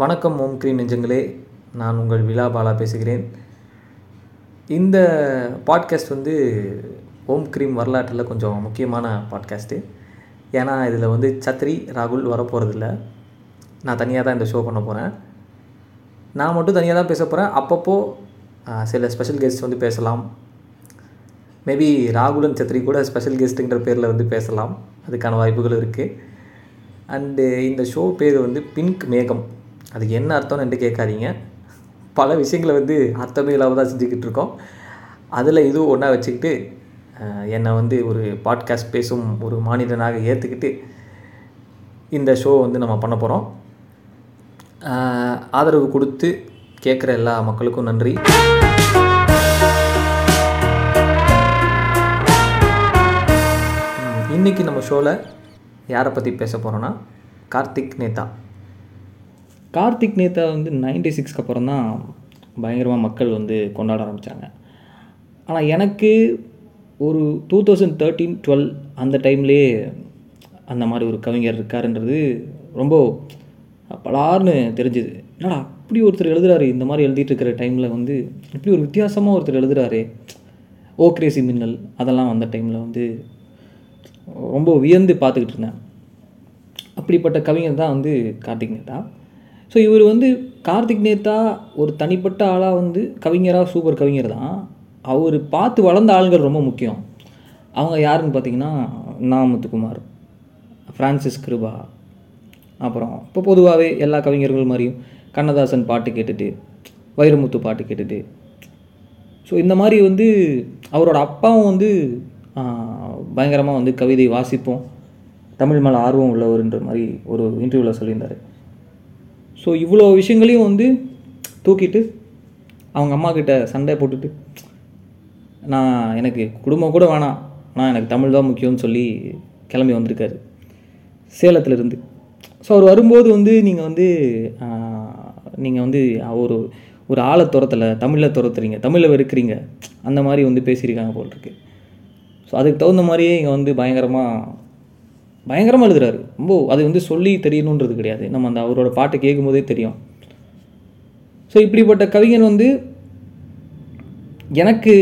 வணக்கம் ஓம் கிரீம் நெஞ்சங்களே. நான் உங்கள் விழா பாலா பேசுகிறேன். இந்த பாட்காஸ்ட் வந்து ஓம் கிரீம் வரலாற்றில் கொஞ்சம் முக்கியமான பாட்காஸ்ட்டு. ஏன்னா இதில் வந்து சத்ரி ராகுல் வரப்போகிறதில்ல நான் தனியாக தான் இந்த ஷோ பண்ண போகிறேன் நான் மட்டும் தனியாக தான் பேச போகிறேன் அப்பப்போ சில ஸ்பெஷல் கெஸ்ட் வந்து பேசலாம். மேபி ராகுலன் சத்ரி கூட ஸ்பெஷல் கெஸ்ட்டுங்கிற பேரில் வந்து பேசலாம். அதுக்கான வாய்ப்புகள் இருக்குது அண்டு இந்த ஷோ பேர் வந்து பிங்க் மேகம். அதுக்கு என்ன அர்த்தம்னு என்று கேட்காதீங்க. பல விஷயங்களை வந்து அர்த்தமே இல்லாமல் தான் செஞ்சுக்கிட்டு இருக்கோம். அதில் இதுவும் ஒன்றா வச்சுக்கிட்டு என்னை வந்து ஒரு பாட்காஸ்ட் பேசும் ஒரு மானிடனாக ஏற்றுக்கிட்டு இந்த ஷோ வந்து நம்ம பண்ண போகிறோம் ஆதரவு கொடுத்து கேட்குற எல்லா மக்களுக்கும் நன்றி. இன்றைக்கி இன்னைக்கு நம்ம ஷோவில் யாரை பற்றி பேச போகிறோன்னா கார்த்திக் நேதா. கார்த்திக் நேதா வந்து நைன்டி சிக்ஸ்க்கு அப்புறம் தான் பயங்கரமாக மக்கள் வந்து கொண்டாட ஆரம்பித்தாங்க ஆனால் எனக்கு ஒரு டூ தௌசண்ட் தேர்ட்டீன் டுவெல் அந்த டைம்லேயே அந்த மாதிரி ஒரு கவிஞர் இருக்காருன்றது ரொம்ப பலார்னு தெரிஞ்சுது. என்னடா அப்படி ஒருத்தர் எழுதுறாரு இந்த மாதிரி எழுதிட்டு இருக்கிற டைமில் வந்து இப்படி ஒரு வித்தியாசமாக ஒருத்தர் எழுதுகிறாரு ஓ கிரேசி மின்னல் அதெல்லாம் வந்த டைமில் வந்து ரொம்ப வியந்து பார்த்துக்கிட்டு இருந்தேன். அப்படிப்பட்ட கவிஞர் தான் வந்து கார்த்திக் நேதா ஸோ இவர் வந்து கார்த்திக் நேதா ஒரு தனிப்பட்ட ஆளாக வந்து கவிஞராக சூப்பர் கவிஞர் தான். அவர் பார்த்து வளர்ந்த ஆளுங்கள் ரொம்ப முக்கியம். அவங்க யாருன்னு பார்த்தீங்கன்னா நாமத்துக்குமார் ஃப்ரான்சிஸ் கிருபா அப்புறம் இப்போ பொதுவாகவே எல்லா கவிஞர்கள் மாதிரியும் கண்ணதாசன் பாட்டு கேட்டுட்டு வைரமுத்து பாட்டு கேட்டுட்டு. ஸோ இந்த மாதிரி வந்து அவரோட அப்பாவும் வந்து பயங்கரமாக வந்து கவிதை வாசிப்போம். தமிழ் மேலே ஆர்வம் உள்ளவர்ன்ற மாதிரி ஒரு இன்டர்வியூவில் சொல்லியிருந்தார். ஸோ இவ்வளோ விஷயங்களையும் வந்து தூக்கிட்டு அவங்க அம்மா கிட்ட சண்டை போட்டுட்டு நான் எனக்கு குடும்பம் கூட வேணாம். ஆனால் எனக்கு தமிழ் தான் முக்கியம்னு சொல்லி கிளம்பி வந்திருக்காரு. சேலத்துலேருந்து. ஸோ அவர் வரும்போது வந்து நீங்கள் வந்து நீங்கள் வந்து ஒரு ஒரு ஆளை துரத்தலை தமிழில் துரத்துறீங்க தமிழில் வெறுக்கிறீங்க அந்த மாதிரி வந்து பேசியிருக்காங்க போல் இருக்கு. ஸோ அதுக்கு தகுந்த மாதிரியே இங்கே வந்து பயங்கரமாக பயங்கரமாக எழுதுறாரு. ரொம்ப அது வந்து சொல்லி தெரியணுன்றது கிடையாது. நம்ம அந்த அவரோட பாட்டை கேட்கும்போதே தெரியும். ஸோ இப்படிப்பட்ட கவிஞன் வந்து எனக்கு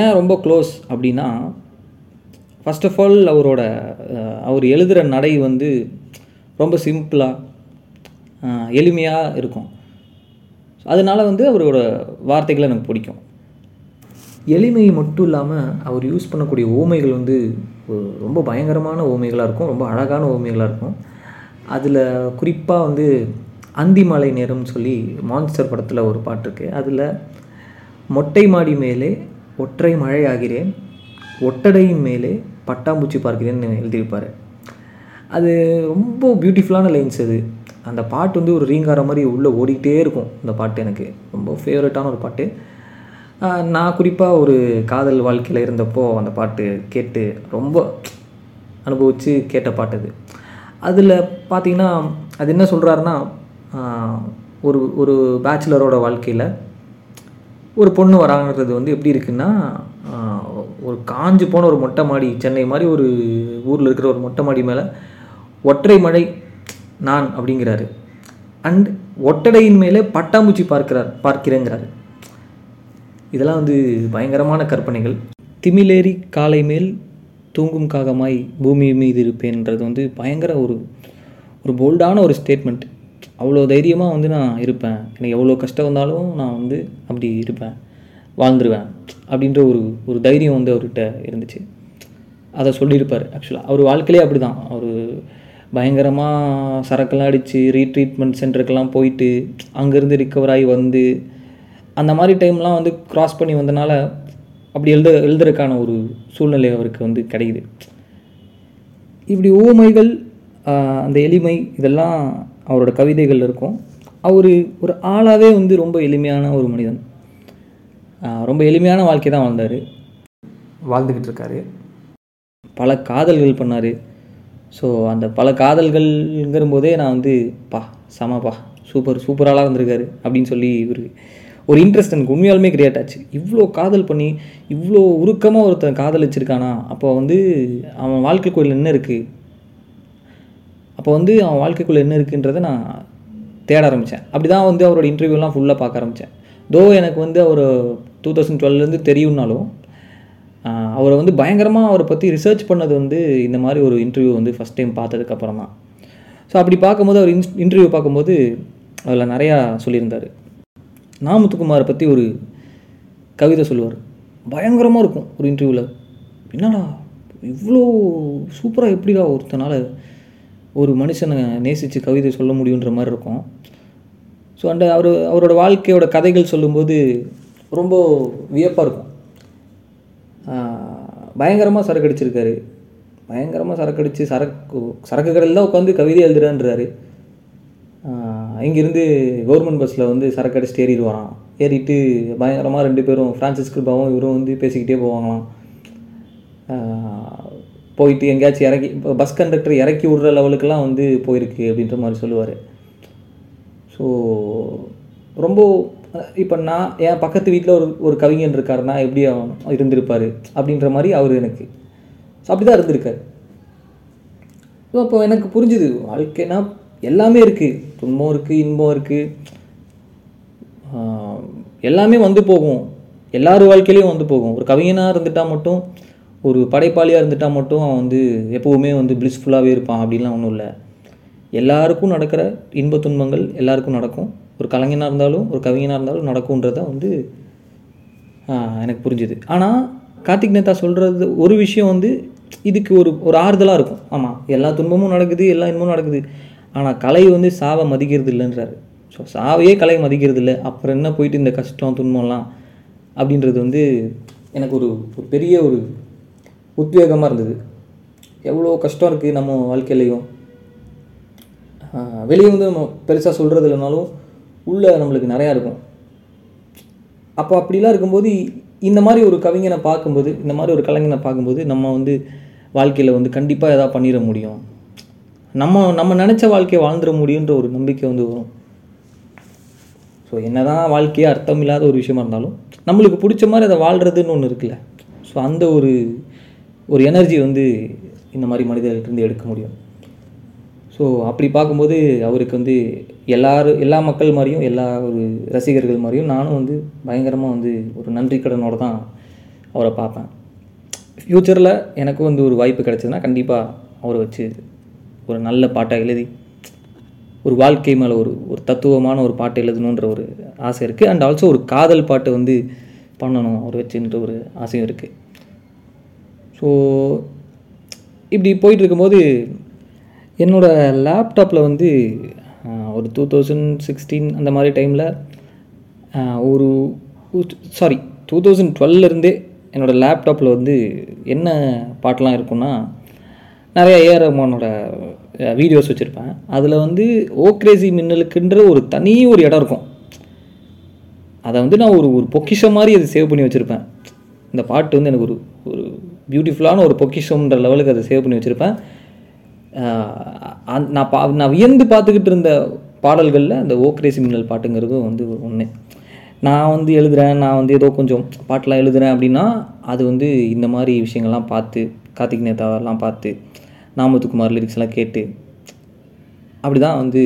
ஏன் ரொம்ப க்ளோஸ் அப்படின்னா ஃபர்ஸ்ட் ஆஃப் ஆல் அவரோட அவர் எழுதுகிற நடை வந்து ரொம்ப சிம்பிளாக எளிமையாக இருக்கும். அதனால் வந்து அவரோட வார்த்தைகளை எனக்கு பிடிக்கும். எளிமை மட்டும் இல்லாமல் அவர் யூஸ் பண்ணக்கூடிய ஓமைகள் வந்து ரொம்ப பயங்கரமான ஓமைகளாக இருக்கும் ரொம்ப அழகான ஓமைகளாக இருக்கும். அதில் குறிப்பாக வந்து அந்திமலை நேரம்னு சொல்லி மான்ஸ்டர் படத்தில் ஒரு பாட்டு இருக்குது அதில் மொட்டை மாடி மேலே ஒற்றை மழை ஆகிறேன் ஒட்டடையின் மேலே பட்டாம்பூச்சி பார்க்கிறேன்னு எழுதியிருப்பார். அது ரொம்ப பியூட்டிஃபுல்லான லைன்ஸ் அது. அந்த பாட்டு வந்து ஒரு ரீங்கார மாதிரி உள்ளே ஓடிக்கிட்டே இருக்கும் அந்த பாட்டு எனக்கு. ரொம்ப ஃபேவரட்டான ஒரு பாட்டு. நான் குறிப்பாக ஒரு காதல் வாழ்க்கையில் இருந்தப்போ அந்த பாட்டு கேட்டு ரொம்ப அனுபவித்து கேட்ட பாட்டு அது. அதில் பார்த்தீங்கன்னா அது என்ன சொல்கிறாருன்னா ஒரு ஒரு பேச்சுலரோட வாழ்க்கையில் ஒரு பொண்ணு வராங்கிறது வந்து எப்படி இருக்குன்னா ஒரு காஞ்சு போன ஒரு மொட்டை மாடி சென்னை மாதிரி ஒரு ஊரில் இருக்கிற ஒரு மொட்டை மாடி மேலே ஒற்றை மழை நான் அப்படிங்கிறாரு. அண்ட் ஒட்டடையின் மேலே பட்டாம்பூச்சி பார்க்கிறார் பார்க்கிறேங்கிறாரு. இதெல்லாம் வந்து பயங்கரமான கற்பனைகள். திமிலேறி காலை மேல் தூங்கும் காகமாய் பூமி மீது இருப்பேன்றது வந்து பயங்கர ஒரு ஒரு போல்டான ஒரு ஸ்டேட்மெண்ட் அவ்வளோ தைரியமாக வந்து நான் இருப்பேன். எனக்கு எவ்வளோ கஷ்டம் வந்தாலும் நான் வந்து அப்படி இருப்பேன். வாழ்ந்துருவேன் அப்படின்ற ஒரு ஒரு தைரியம் வந்து அவர்கிட்ட இருந்துச்சு. அதை சொல்லியிருப்பார் ஆக்சுவலாக அவர் வாழ்க்கையிலே அப்படி தான் அவர் பயங்கரமாக சரக்கெல்லாம் அடித்து ரீட்ரீட்மெண்ட் சென்டருக்கெல்லாம் போயிட்டு அங்கேருந்து ரிக்கவர் ஆகி வந்து அந்த மாதிரி டைம்லாம் வந்து கிராஸ் பண்ணி வந்தனால அப்படி எழுத எழுதுறதுக்கான ஒரு சூழ்நிலை அவருக்கு வந்து கிடைக்குது. இப்படி ஓமைகள் ஆஹ், அந்த எளிமை இதெல்லாம் அவரோட கவிதைகள் இருக்கும். அவர் ஒரு ஆளாகவே வந்து ரொம்ப எளிமையான ஒரு மனிதன். ரொம்ப எளிமையான வாழ்க்கை தான் வாழ்ந்தார். வாழ்ந்துக்கிட்டு இருக்காரு. பல காதல்கள் பண்ணார். ஸோ அந்த பல காதல்கள்ங்கிற போதே நான் வந்து பா செமப்பா சூப்பர் சூப்பர் ஆளாக இருந்திருக்காரு அப்படின்னு சொல்லி ஒரு ஒரு இன்ட்ரெஸ்ட் எனக்கு உண்மையாலுமே கிரியேட் ஆச்சு. இவ்வளோ காதல் பண்ணி இவ்வளோ உருக்கமாக ஒருத்தன் காதலிச்சிருக்கானா? அப்போ வந்து அவன் வாழ்க்கைக்குள்ள என்ன இருக்குது அப்போ வந்து அவன் வாழ்க்கைக்குள்ளே என்ன இருக்குன்றதை நான் தேட ஆரம்பித்தேன் அப்படி தான் வந்து அவரோட இன்டர்வியூலாம் ஃபுல்லாக பார்க்க ஆரம்பித்தேன் தோ எனக்கு வந்து அவர் டூ தௌசண்ட் டுவெல்லேருந்து தெரியும்னாலும் அவரை வந்து பயங்கரமாக அவரை பற்றி ரிசர்ச் பண்ணது வந்து இந்த மாதிரி ஒரு இன்டர்வியூ வந்து ஃபஸ்ட் டைம் பார்த்ததுக்கப்புறம் தான் ஸோ அப்படி பார்க்கும்போது அவர் இன்ஸ் இன்டர்வியூ பார்க்கும்போது அதில் நிறையா சொல்லியிருந்தார். நாமுத்துக்குமாரை பற்றி ஒரு கவிதை சொல்லுவார். பயங்கரமாக இருக்கும் ஒரு இன்டர்வியூவில் என்னடா இவ்வளோ சூப்பராக எப்படிடா ஒருத்தனால் ஒரு மனுஷனை நேசித்து கவிதை சொல்ல முடியுன்ற மாதிரி இருக்கும். ஸோ அந்த அவர் அவரோட வாழ்க்கையோட கதைகள் சொல்லும்போது ரொம்ப வியப்பாக இருக்கும். பயங்கரமாக சரக்கு அடிச்சிருக்காரு. பயங்கரமாக சரக்கு அடித்து சரக்கு சரக்கு கடையில் தான் உட்காந்து கவிதை எழுதுறேன்றாரு. இங்கேருந்து கவர்மெண்ட் பஸ்ஸில் வந்து சரக்கு அடிச்சுட்டு ஏறிடுவாராம் ஏறிட்டு பயங்கரமாக ரெண்டு பேரும் ஃப்ரான்சிஸ் கிருபாவும் இவரும் வந்து பேசிக்கிட்டே போவாங்களாம். போயிட்டு எங்கேயாச்சும் இறக்கி இப்போ பஸ் கண்டக்டர் இறக்கி விடுற லெவலுக்கெல்லாம் வந்து போயிருக்கு அப்படின்ற மாதிரி சொல்லுவார். ஸோ ரொம்ப இப்போ நான் என் பக்கத்து வீட்டில் ஒரு ஒரு கவிஞன் இருக்காருன்னா எப்படி அவன் இருந்திருப்பார் அப்படின்ற மாதிரி அவர் எனக்கு. ஸோ அப்படி தான் இருந்திருக்கார். ஸோ அப்போ எனக்கு புரிஞ்சுது வாழ்க்கைனா எல்லாமே இருக்குது துன்பம் இருக்குது இன்பம் இருக்குது எல்லாமே வந்து போகும். எல்லார் வாழ்க்கையிலையும் வந்து போகும். ஒரு கவிஞனாக இருந்துட்டால் மட்டும் ஒரு படைப்பாளியாக இருந்துட்டால் மட்டும் அவன் வந்து எப்போவுமே வந்து பிளிஸ்ஃபுல்லாகவே இருப்பான். அப்படின்லாம் ஒன்றும் இல்லை. எல்லாருக்கும் நடக்கிற இன்ப துன்பங்கள் எல்லாருக்கும் நடக்கும். ஒரு கலைஞனாக இருந்தாலும் ஒரு கவிஞனாக இருந்தாலும் நடக்கும்ன்றத வந்து எனக்கு புரிஞ்சுது. ஆனால் கார்த்திக் நேதா சொல்கிறது ஒரு விஷயம் வந்து இதுக்கு ஒரு ஒரு ஆறுதலாக இருக்கும். ஆமாம் எல்லா துன்பமும் நடக்குது எல்லா இன்பமும் நடக்குது. ஆனால் கலை வந்து சாவை மதிக்கிறது இல்லைன்றாரு. ஸோ சாவையே கலை மதிக்கிறது இல்லை. அப்புறம் என்ன போயிட்டு இந்த கஷ்டம் துன்பம்லாம் அப்படின்றது வந்து எனக்கு ஒரு ஒரு பெரிய ஒரு உத்வேகமாக இருந்தது. எவ்வளோ கஷ்டம் இருக்குது நம்ம வாழ்க்கையிலையும். வெளியே வந்து நம்ம பெருசாக சொல்கிறது இல்லைனாலும் உள்ளே நம்மளுக்கு நிறையா இருக்கும். அப்போ அப்படிலாம் இருக்கும்போது இந்த மாதிரி ஒரு கவிஞனை பார்க்கும்போது இந்த மாதிரி ஒரு கலைஞனை பார்க்கும்போது நம்ம வந்து வாழ்க்கையில் வந்து கண்டிப்பாக எதாவது பண்ணிட முடியும். நம்ம நம்ம நினச்ச வாழ்க்கையை வாழ்ந்துட முடியுன்ற ஒரு நம்பிக்கை வந்து வரும். ஸோ என்ன தான் வாழ்க்கையே அர்த்தம் இல்லாத ஒரு விஷயமா இருந்தாலும் நம்மளுக்கு பிடிச்ச மாதிரி அதை வாழ்கிறதுன்னு ஒன்று இருக்குல்ல. ஸோ அந்த ஒரு ஒரு எனர்ஜி வந்து இந்த மாதிரி மனிதர்கிட்டருந்து எடுக்க முடியும். ஸோ அப்படி பார்க்கும்போது அவருக்கு வந்து எல்லாரும் எல்லா மக்கள் மாதிரியும் எல்லா ஒரு ரசிகர்கள் மாதிரியும் நானும் வந்து பயங்கரமாக வந்து ஒரு நன்றி கடனோடு தான் அவரை பார்ப்பேன். ஃப்யூச்சரில் எனக்கும் வந்து ஒரு வாய்ப்பு கிடச்சதுன்னா கண்டிப்பாக அவரை வச்சு ஒரு நல்ல பாட்டாக எழுதி ஒரு வாழ்க்கை மேலே ஒரு ஒரு தத்துவமான ஒரு பாட்டு எழுதணுன்ற ஒரு ஆசை இருக்குது அண்ட் ஆல்சோ ஒரு காதல் பாட்டு வந்து பண்ணணும் அவர் வச்சுன்ற ஒரு ஆசையும் இருக்குது ஸோ இப்படி போயிட்டு இருக்கும்போது என்னோடய லேப்டாப்பில் வந்து ஒரு டூ தௌசண்ட் சிக்ஸ்டீன் அந்த மாதிரி டைமில் ஒரு சாரி டூ தௌசண்ட் டுவெல்லேருந்தே என்னோடய லேப்டாப்பில் வந்து என்ன பாட்டெலாம் இருக்குன்னா நிறைய ஏஆர் ரஹ்மானோட வீடியோஸ் வச்சுருப்பேன். அதில் வந்து ஓக்ரேசி மின்னலுக்குன்ற ஒரு தனி ஒரு இடம் இருக்கும். அதை வந்து நான் ஒரு ஒரு பொக்கிஷம் மாதிரி அதை சேவ் பண்ணி வச்சுருப்பேன். இந்த பாட்டு வந்து எனக்கு ஒரு ஒரு பியூட்டிஃபுல்லான ஒரு பொக்கிஷம்ன்ற லெவலுக்கு அதை சேவ் பண்ணி வச்சுருப்பேன். நான் பா நான் வியந்து பார்த்துக்கிட்டு இருந்த பாடல்களில் அந்த ஓக்ரேசி மின்னல் பாட்டுங்கிறதும் வந்து ஒன்று நான் வந்து எழுதுகிறேன் நான் வந்து ஏதோ கொஞ்சம் பாட்டெலாம் எழுதுகிறேன் அப்படின்னா அது வந்து இந்த மாதிரி விஷயங்கள்லாம் பார்த்து கார்த்திக் நேதாவெல்லாம் பார்த்து நாமத்துக்குமார் லிரிக்ஸ்லாம் கேட்டு அப்படி தான் வந்து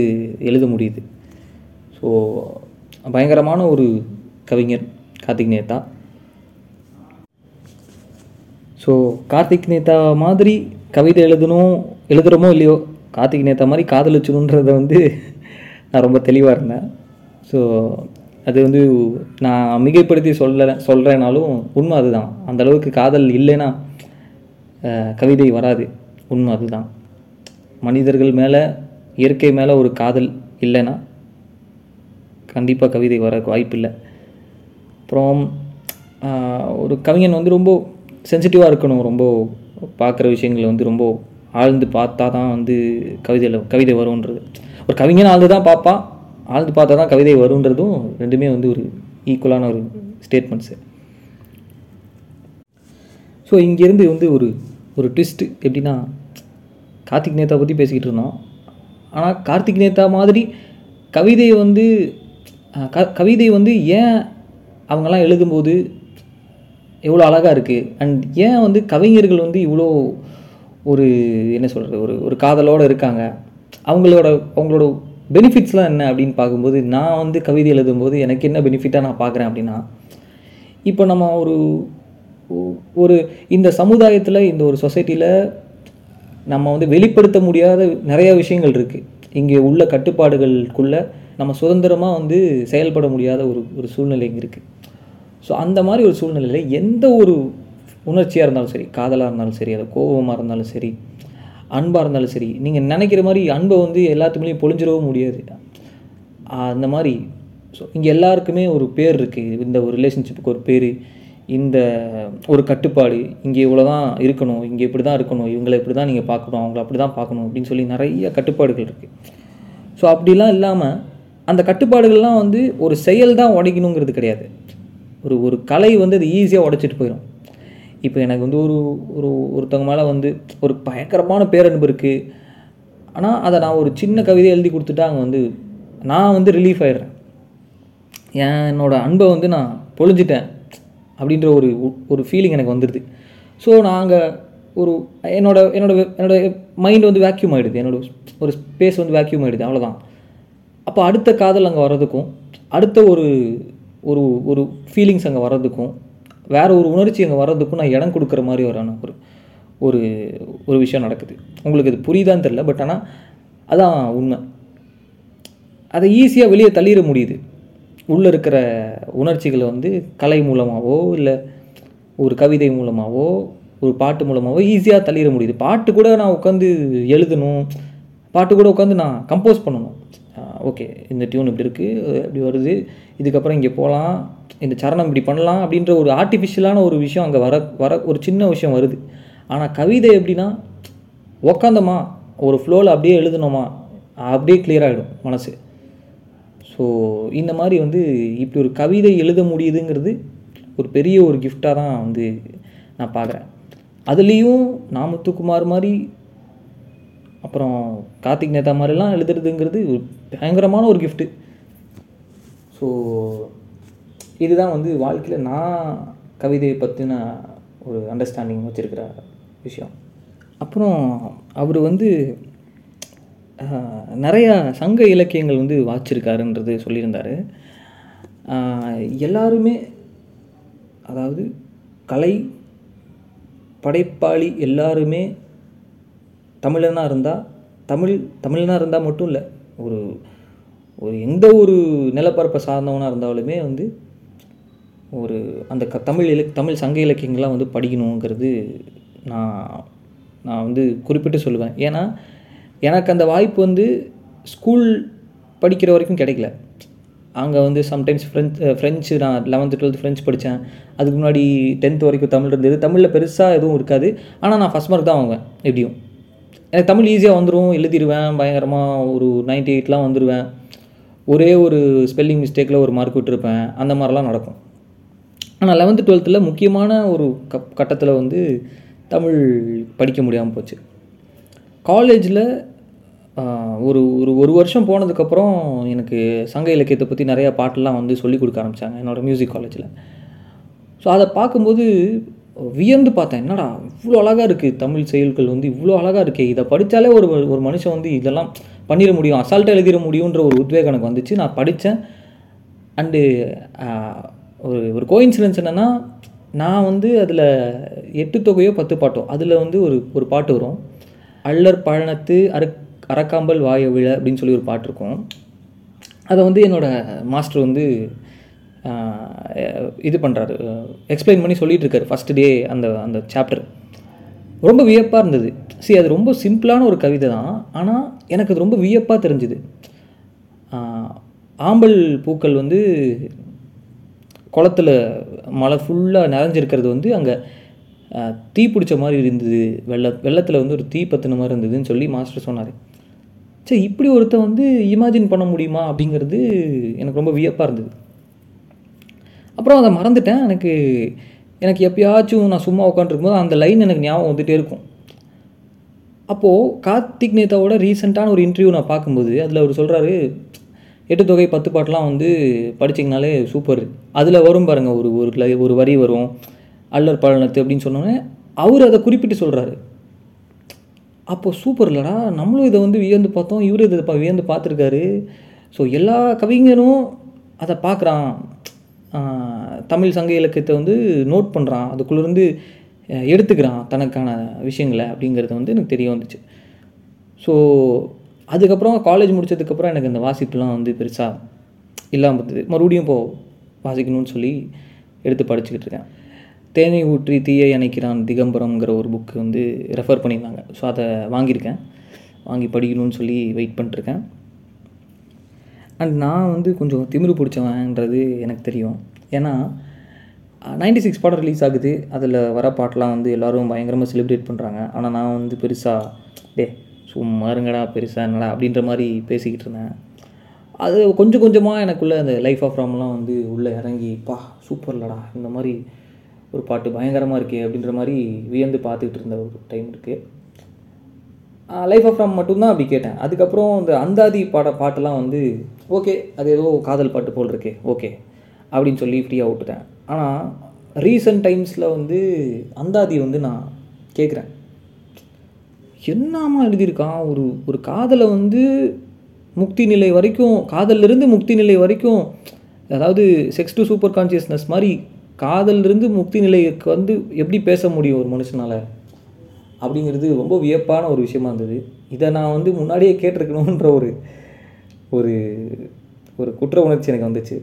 எழுத முடியுது. ஸோ பயங்கரமான ஒரு கவிஞர் கார்த்திக் நேதா ஸோ கார்த்திக் நேதா மாதிரி கவிதை எழுதணும் எழுதுகிறோமோ இல்லையோ கார்த்திக் நேதா மாதிரி காதலிச்சணுன்றத வந்து நான் ரொம்ப தெளிவாக இருந்தேன். ஸோ அது வந்து நான் மிகைப்படுத்தி சொல்ல சொல்கிறேனாலும் உண்மை அதுதான். அந்த அளவுக்கு காதல் இல்லைன்னா கவிதை வராது. உண்மை அதுதான். மனிதர்கள் மேலே இயற்கை மேலே ஒரு காதல் இல்லைன்னா கண்டிப்பாக கவிதை வர வாய்ப்பில்லை அப்புறம் ஒரு கவிஞன் வந்து ரொம்ப சென்சிட்டிவாக இருக்கணும். ரொம்ப பார்க்குற விஷயங்களை வந்து ரொம்ப ஆழ்ந்து பார்த்தா தான் வந்து கவிதையில் கவிதை வரும்ன்றது. ஒரு கவிஞன் ஆழ்ந்து தான் பார்ப்பான் ஆழ்ந்து பார்த்தா தான் கவிதை வருன்றதும் ரெண்டுமே வந்து ஒரு ஈக்குவலான ஒரு ஸ்டேட்மெண்ட்ஸு ஸோ இங்கேருந்து வந்து ஒரு ஒரு ட்விஸ்ட்டு எப்படின்னா கார்த்திக் நேதா பற்றி பேசிக்கிட்டு இருந்தோம். ஆனால் கார்த்திக் நேதா மாதிரி கவிதை வந்து க கவிதை வந்து ஏன் அவங்கெல்லாம் எழுதும்போது எவ்வளோ அழகாக இருக்குது அண்ட் ஏன் வந்து கவிஞர்கள் வந்து இவ்வளோ ஒரு என்ன சொல்கிறது ஒரு ஒரு காதலோடு இருக்காங்க? அவங்களோட அவங்களோட பெனிஃபிட்ஸ்லாம் என்ன அப்படின்னு பார்க்கும்போது நான் வந்து கவிதை எழுதும்போது எனக்கு என்ன பெனிஃபிட்டாக நான் பார்க்குறேன் அப்படின்னா இப்போ நம்ம ஒரு ஒரு இந்த சமுதாயத்தில் இந்த ஒரு சொசைட்டியில் நம்ம வந்து வெளிப்படுத்த முடியாத நிறைய விஷயங்கள் இருக்குது இங்கே உள்ள கட்டுப்பாடுகளுக்குள்ள நம்ம சுதந்திரமாக வந்து செயல்பட முடியாத ஒரு ஒரு சூழ்நிலை இங்கே இருக்குது ஸோ அந்த மாதிரி ஒரு சூழ்நிலையில் எந்த ஒரு உணர்ச்சியாக இருந்தாலும் சரி காதலாக இருந்தாலும் சரி அது கோபமாக இருந்தாலும் சரி அன்பாக இருந்தாலும் சரி நீங்கள் நினைக்கிற மாதிரி அன்பை வந்து எல்லாத்துக்குள்ளேயும் பொழிஞ்சிடவும் முடியாது. அந்த மாதிரி ஸோ இங்கே எல்லாருக்குமே ஒரு பேர் இருக்குது இந்த ஒரு ரிலேஷன்ஷிப்புக்கு ஒரு பேர். இந்த ஒரு கட்டுப்பாடு இங்கே இவ்வளோ தான் இருக்கணும் இங்கே இப்படி தான் இருக்கணும் இவங்களை இப்படி தான் நீங்கள் பார்க்கணும் அவங்கள அப்படி தான் பார்க்கணும் அப்படின்னு சொல்லி நிறைய கட்டுப்பாடுகள் இருக்குது ஸோ அப்படிலாம் இல்லாமல் அந்த கட்டுப்பாடுகள்லாம் வந்து ஒரு செயல் தான் உடைக்கணுங்கிறது கிடையாது. ஒரு ஒரு கலை வந்து அது ஈஸியாக உடைச்சிட்டு போயிடும் இப்போ எனக்கு வந்து ஒரு ஒரு ஒருத்தவங்க மேலே வந்து ஒரு பயங்கரமான பேரன்பு இருக்குது ஆனால் அதை நான் ஒரு சின்ன கவிதை எழுதி கொடுத்துட்டா அங்கே வந்து நான் வந்து ரிலீஃப் ஆயிடுறேன். என்னோடய அன்பை வந்து நான் பொழிஞ்சிட்டேன். அப்படின்ற ஒரு ஒரு ஃபீலிங் எனக்கு வந்துடுது ஸோ நாங்கள் ஒரு என்னோட என்னோட என்னோட மைண்ட் வந்து வேக்யூம் ஆகிடுது என்னோட ஒரு ஸ்பேஸ் வந்து வேக்யூம் ஆகிடுது அவ்வளோதான் அப்போ அடுத்த காதல் அங்கே வர்றதுக்கும் அடுத்த ஒரு ஒரு ஒரு ஃபீலிங்ஸ் அங்கே வர்றதுக்கும் வேறு ஒரு உணர்ச்சி அங்கே வர்றதுக்கும் நான் இடம் கொடுக்குற மாதிரி ஒரு ஒரு ஒரு ஒரு விஷயம் நடக்குது. உங்களுக்கு இது புரியுதான்னு தெரில பட் ஆனால் அதான் உண்மை. அதை ஈஸியாக வெளியே தள்ளிட முடியுது. உள்ளே இருக்கிற உணர்ச்சிகளை வந்து கலை மூலமாகவோ இல்லை ஒரு கவிதை மூலமாகவோ ஒரு பாட்டு மூலமாகவோ ஈஸியாக தள்ளிட முடியுது. பாட்டு கூட நான் உட்காந்து எழுதணும். பாட்டு கூட உட்காந்து நான் கம்போஸ் பண்ணணும். ஓகே இந்த டியூன் இப்படி இருக்குது இப்படி வருது இதுக்கப்புறம் இங்கே போகலாம் இந்த சரணம் இப்படி பண்ணலாம் அப்படின்ற ஒரு ஆர்டிஃபிஷியலான ஒரு விஷயம் அங்கே வர வர ஒரு சின்ன விஷயம் வருது. ஆனால் கவிதை எப்படின்னா உக்காந்தோமா ஒரு ஃப்ளோவில் அப்படியே எழுதணுமா அப்படியே கிளியர் ஆகிடும் மனசு. ஸோ இந்த மாதிரி வந்து இப்படி ஒரு கவிதை எழுத முடியுதுங்கிறது ஒரு பெரிய ஒரு கிஃப்டாக தான் வந்து நான் பார்க்குறேன். அதுலேயும் நாமத்துக்குமார் மாதிரி அப்புறம் கார்த்திக் நேதா மாதிரிலாம் எழுதுறதுங்கிறது ஒரு பயங்கரமான ஒரு கிஃப்ட்டு ஸோ இதுதான் வந்து வாழ்க்கையில் நான் கவிதையை பற்றின ஒரு அண்டர்ஸ்டாண்டிங் வச்சுருக்கிற விஷயம். அப்புறம் அவர் வந்து நிறையா சங்க இலக்கியங்கள் வந்து வாச்சிருக்காருன்றது சொல்லியிருந்தார். எல்லாருமே அதாவது கலை படைப்பாளி எல்லாருமே தமிழனாக இருந்தால் தமிழ் தமிழனாக இருந்தால் மட்டும் இல்லை ஒரு ஒரு எந்த ஒரு நிலப்பரப்பை சார்ந்தவனாக இருந்தாலுமே வந்து ஒரு அந்த க தமிழ் இலக் தமிழ் சங்க இலக்கியங்கள்லாம் வந்து படிக்கணுங்கிறது நான் நான் வந்து குறிப்பிட்டு சொல்லுவேன். ஏன்னா எனக்கு அந்த வாய்ப்பு வந்து ஸ்கூல் படிக்கிற வரைக்கும் கிடைக்கல. அங்கே வந்து சம்டைம்ஸ் ஃப்ரெஞ்ச் ஃப்ரெஞ்சு நான் லெவன்த்து டுவெல்த் ஃப்ரெஞ்ச் படித்தேன் அதுக்கு முன்னாடி டென்த் வரைக்கும் தமிழ் இருந்தது. தமிழில் பெருசாக எதுவும் இருக்காது. ஆனால் நான் ஃபஸ்ட் மார்க் தான் வாங்குவேன் எப்படியும். எனக்கு தமிழ் ஈஸியாக வந்துடும் எழுதிடுவேன் பயங்கரமாக ஒரு 98 எயிட்லாம் வந்துடுவேன் ஒரே ஒரு ஸ்பெல்லிங் மிஸ்டேக்கில் ஒரு மார்க் விட்டுருப்பேன். அந்த மாதிரிலாம் நடக்கும். ஆனால் லெவன்த்து டுவெல்த்தில் முக்கியமான ஒரு கப் கட்டத்தில் வந்து தமிழ் படிக்க முடியாமல் போச்சு. காலேஜில் ஒரு ஒரு ஒரு வருஷம் போனதுக்கப்புறம் எனக்கு சங்க இலக்கியத்தை பற்றி நிறையா பாட்டெல்லாம் வந்து சொல்லிக் கொடுக்க ஆரம்பித்தாங்க என்னோடய மியூசிக் காலேஜில் ஸோ அதை பார்க்கும்போது வியந்து பார்த்தேன். என்னடா இவ்வளோ அழகாக இருக்குது தமிழ் செயல்கள் வந்து இவ்வளோ அழகாக இருக்கே. இதை படித்தாலே ஒரு ஒரு மனுஷன் வந்து இதெல்லாம் பண்ணிட முடியும் அசால்ட்டாக எழுதிட முடியுன்ற ஒரு உத்வேகம் எனக்கு வந்துச்சு. நான் படித்தேன் அண்டு ஒரு ஒரு கோயின்சிடன்ஸ் என்னென்னா நான் வந்து அதில் எட்டு தொகையோ பத்து பாட்டோ அதில் வந்து ஒரு ஒரு பாட்டு வரும். அல்லர் பழனத்து அரக் அரக்காம்பல் வாய விழ அப்படின்னு சொல்லி ஒரு பாட்டு இருக்கும். அதை வந்து என்னோடய மாஸ்டர் வந்து இது பண்ணுறாரு எக்ஸ்பிளைன் பண்ணி சொல்லிட்டு இருக்காரு ஃபஸ்ட் டே அந்த அந்த சாப்டர் ரொம்ப வியப்பாக இருந்தது. சரி அது ரொம்ப சிம்பிளான ஒரு கவிதை தான். ஆனால் எனக்கு அது ரொம்ப வியப்பாக தெரிஞ்சுது. ஆம்பல் பூக்கள் வந்து குளத்துல மழை ஃபுல்லாக நிறைஞ்சிருக்கிறது வந்து அங்கே தீ பிடிச்ச மாதிரி இருந்தது. வெள்ள வெள்ளத்தில் வந்து ஒரு தீ பற்றின மாதிரி இருந்ததுன்னு சொல்லி மாஸ்டர் சொன்னார். சரி இப்படி ஒருத்தன் வந்து இமேஜின் பண்ண முடியுமா அப்படிங்கிறது எனக்கு ரொம்ப வியப்பாக இருந்தது. அப்புறம் அதை மறந்துட்டேன். எனக்கு எனக்கு எப்பயாச்சும் நான் சும்மா உட்காந்துருக்கும்போது அந்த லைன் எனக்கு ஞாபகம் வந்துகிட்டே இருக்கும். அப்போது கார்த்திக் நேதாவோட ரீசெண்டான ஒரு இன்டர்வியூ நான் பார்க்கும்போது அதில் அவர் சொல்கிறாரு எட்டு தொகை பத்து பாட்டெலாம் வந்து படிச்சிங்கனாலே சூப்பர் அதில் வரும் பாருங்கள் ஒரு ஒரு ஒரு வரி வரும். அல்லர் பழனத்து அப்படின்னு சொன்னோன்னே அவர் அதை குறிப்பிட்டு சொல்கிறாரு அப்போ சூப்பர் இல்லைடா நம்மளும் இதை வந்து வியந்து பார்த்தோம் இவரும் இதை பா- வியந்து பார்த்துருக்காரு. ஸோ எல்லா கவிஞனும் அதை பார்க்குறான். தமிழ் சங்க இலக்கியத்தை வந்து நோட் பண்ணுறான் அதுக்குள்ளேருந்து எடுத்துக்கிறான் தனக்கான விஷயங்களை அப்படிங்கிறது வந்து எனக்கு தெரிய வந்துச்சு. ஸோ அதுக்கப்புறம் காலேஜ் முடிச்சதுக்கப்புறம் எனக்கு இந்த வாசிப்புலாம் வந்து பெருசாக இல்லாமல் இருந்தது. மறுபடியும் இப்போது வாசிக்கணும்னு சொல்லி எடுத்து படிச்சுக்கிட்டு இருக்கேன். தேனை ஊற்றி தீயை அணைக்கிறான் திகம்பரம்ங்கிற ஒரு புக்கு வந்து ரெஃபர் பண்ணியிருந்தாங்க. ஸோ அதை வாங்கியிருக்கேன். வாங்கி படிக்கணும்னு சொல்லி வெயிட் பண்ணிட்டுருக்கேன். அண்ட் நான் வந்து கொஞ்சம் திமிரு பிடிச்சவன்ன்றது எனக்கு தெரியும். ஏன்னா நைன்டி சிக்ஸ் பாடம் ரிலீஸ் ஆகுது. அதில் வர பாட்டெலாம் வந்து எல்லோரும் பயங்கரமாக செலிப்ரேட் பண்ணுறாங்க ஆனால் நான் வந்து பெருசாக டே சும்மா இருங்கடா பெருசாக என்னடா? அப்படின்ற மாதிரி பேசிக்கிட்டு இருந்தேன். அது கொஞ்சம் கொஞ்சமாக எனக்குள்ளே அந்த லைஃப் ஆஃப் ராம்லாம் வந்து உள்ளே இறங்கி பா சூப்பர்லடா இந்த மாதிரி ஒரு பாட்டு பயங்கரமாக இருக்கே அப்படின்ற மாதிரி வியந்து பார்த்துக்கிட்டு இருந்த ஒரு டைம் இருக்குது லைஃப் ஆஃப் ராம் மட்டும்தான் அப்படி கேட்டேன். அதுக்கப்புறம் இந்த அந்தாதி பாட பாட்டெல்லாம் வந்து ஓகே அது ஏதோ காதல் பாட்டு போல் இருக்கே ஓகே அப்படின்னு சொல்லி ஃப்ரீயாக விட்டுட்டேன். ஆனால் ரீசன்ட் டைம்ஸில் வந்து அந்தாதி வந்து நான் கேட்குறேன் என்னமா எழுதியிருக்கான்? ஒரு ஒரு காதலை வந்து முக்தி நிலை வரைக்கும் காதலிருந்து முக்தி நிலை வரைக்கும் அதாவது செக்ஸ் டு சூப்பர் கான்சியஸ்னஸ் மாதிரி காதலிருந்து முக்தி நிலைக்கு வந்து எப்படி பேச முடியும் ஒரு மனுஷனால்? அப்படிங்கிறது ரொம்ப வியப்பான ஒரு விஷயமா இருந்தது. இதை நான் வந்து முன்னாடியே கேட்டிருக்கணுன்ற ஒரு ஒரு ஒரு குற்ற உணர்ச்சி எனக்கு வந்துச்சு.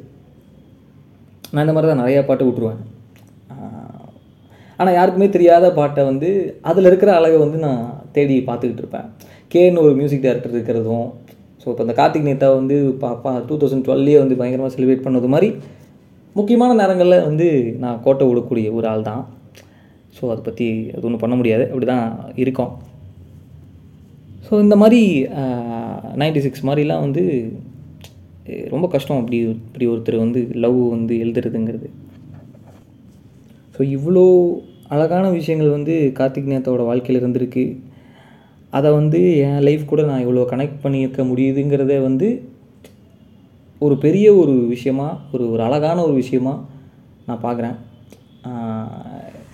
நான் இந்த மாதிரி தான் நிறையா பாட்டு விட்ருவேன் ஆனால் யாருக்குமே தெரியாத பாட்டை வந்து அதில் இருக்கிற அழகை வந்து நான் தேடி பார்த்துக்கிட்டு இருப்பேன். கேன்னு ஒரு மியூசிக் டைரக்டர் இருக்கிறதும் ஸோ இப்போ அந்த கார்த்திக் நேதா வந்து பாப்பா டூ தௌசண்ட் டுவெல்லே வந்து பயங்கரமாக செலிப்ரேட் பண்ணது மாதிரி முக்கியமான நேரங்களில் வந்து நான் கோட்டை விடக்கூடிய ஒரு ஆள் தான். ஸோ அதை பற்றி அது ஒன்றும் பண்ண முடியாது. அப்படி தான் இருக்கோம். ஸோ இந்த மாதிரி நைன்டி சிக்ஸ் மாதிரிலாம் வந்து ரொம்ப கஷ்டம். அப்படி இப்படி ஒருத்தர் வந்து லவ் வந்து எழுதுறதுங்கிறது. ஸோ இவ்வளோ அழகான விஷயங்கள் வந்து கார்த்திக் நேத்தாவோட வாழ்க்கையில் இருந்திருக்கு. அதை வந்து என் லைஃப் கூட நான் இவ்வளோ கனெக்ட் பண்ணியிருக்க முடியுதுங்கிறத வந்து ஒரு பெரிய ஒரு விஷயமா ஒரு ஒரு அழகான ஒரு விஷயமா நான் பார்க்குறேன்.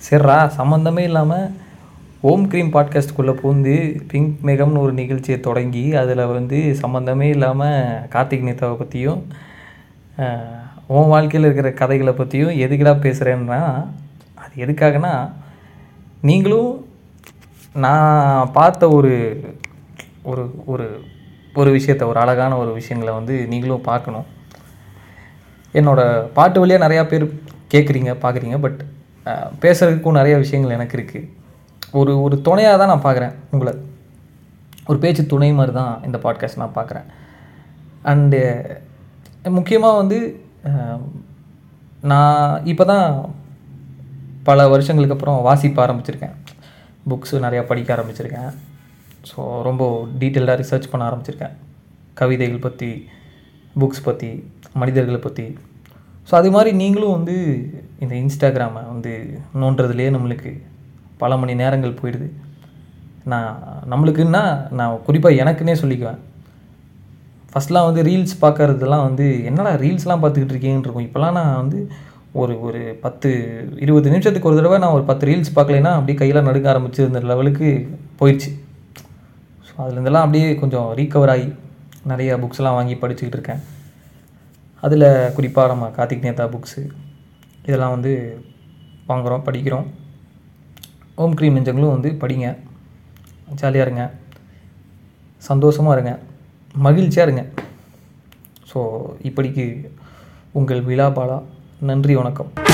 சரிடா சம்மந்தமே இல்லாமல் ஓம் க்ரீம் பாட்காஸ்ட்டுக்குள்ளே பூந்து பிங்க் மேகம்னு ஒரு நிகழ்ச்சியை தொடங்கி அதில் வந்து சம்மந்தமே இல்லாமல் கார்த்திக் நேதாவை பற்றியும் உன் வாழ்க்கையில் இருக்கிற கதைகளை பற்றியும் எதுக்கடா பேசுகிறேன்னா அது எதுக்காகனா நீங்களும் நான் பார்த்த ஒரு ஒரு ஒரு ஒரு விஷயத்த ஒரு அழகான ஒரு விஷயங்களை வந்து நீங்களும் பார்க்கணும். என்னோடய பாட்டு வழியாக நிறையா பேர் கேட்குறீங்க பார்க்குறீங்க பட் பேசுகிறதுக்கும் நிறைய விஷயங்கள் எனக்கு இருக்குது ஒரு ஒரு துணையாக தான் நான் பார்க்குறேன் உங்களை. ஒரு பேச்சு துணை மாதிரி தான் இந்த பாட்காஸ்ட் நான் பார்க்குறேன் அண்டு முக்கியமாக வந்து நான் இப்போ தான் பல வருஷங்களுக்கு அப்புறம் வாசிப்ப ஆரம்பிச்சிருக்கேன். புக்ஸு நிறையா படிக்க ஆரம்பிச்சிருக்கேன். ஸோ ரொம்ப டீட்டெயில்டாக ரிசர்ச் பண்ண ஆரம்பிச்சிருக்கேன். கவிதைகள் பற்றி புக்ஸ் பற்றி மனிதர்களை பற்றி ஸோ அது மாதிரி நீங்களும் வந்து இந்த இன்ஸ்டாகிராமை வந்து நோண்டுறதுலேயே நம்மளுக்கு பல மணி நேரங்கள் போயிடுது. நான் நம்மளுக்குன்னா நான் குறிப்பாக எனக்குன்னே சொல்லிக்குவேன். ஃபஸ்ட்லாம் வந்து ரீல்ஸ் பார்க்குறதுலாம் வந்து என்னடா ரீல்ஸ்லாம் பார்த்துக்கிட்டு இருக்கீங்கன்னு இருக்கும். இப்போலாம் நான் வந்து ஒரு ஒரு பத்து இருபது நிமிஷத்துக்கு ஒரு தடவை நான் ஒரு பத்து ரீல்ஸ் பார்க்கலைன்னா அப்படியே கையில் நடுக்க ஆரம்பிச்சிருந்த லெவலுக்கு போயிடுச்சு அதுலேருந்தெல்லாம் அப்படியே கொஞ்சம் ரீகவர் ஆகி நிறைய புக்ஸ்லாம் வாங்கி படிச்சுக்கிட்டு இருக்கேன். அதில் குறிப்பாக நம்ம கார்த்திக் நேதா புக்ஸு இதெல்லாம் வந்து வாங்குகிறோம் படிக்கிறோம். ஓம் க்ரீம் நெஞ்சங்களும் வந்து படிங்க. ஜாலியாக இருங்க. சந்தோஷமாக இருங்க. மகிழ்ச்சியாக இருங்க. ஸோ இப்படிக்கு உங்கள் விழா பாலா. நன்றி வணக்கம்.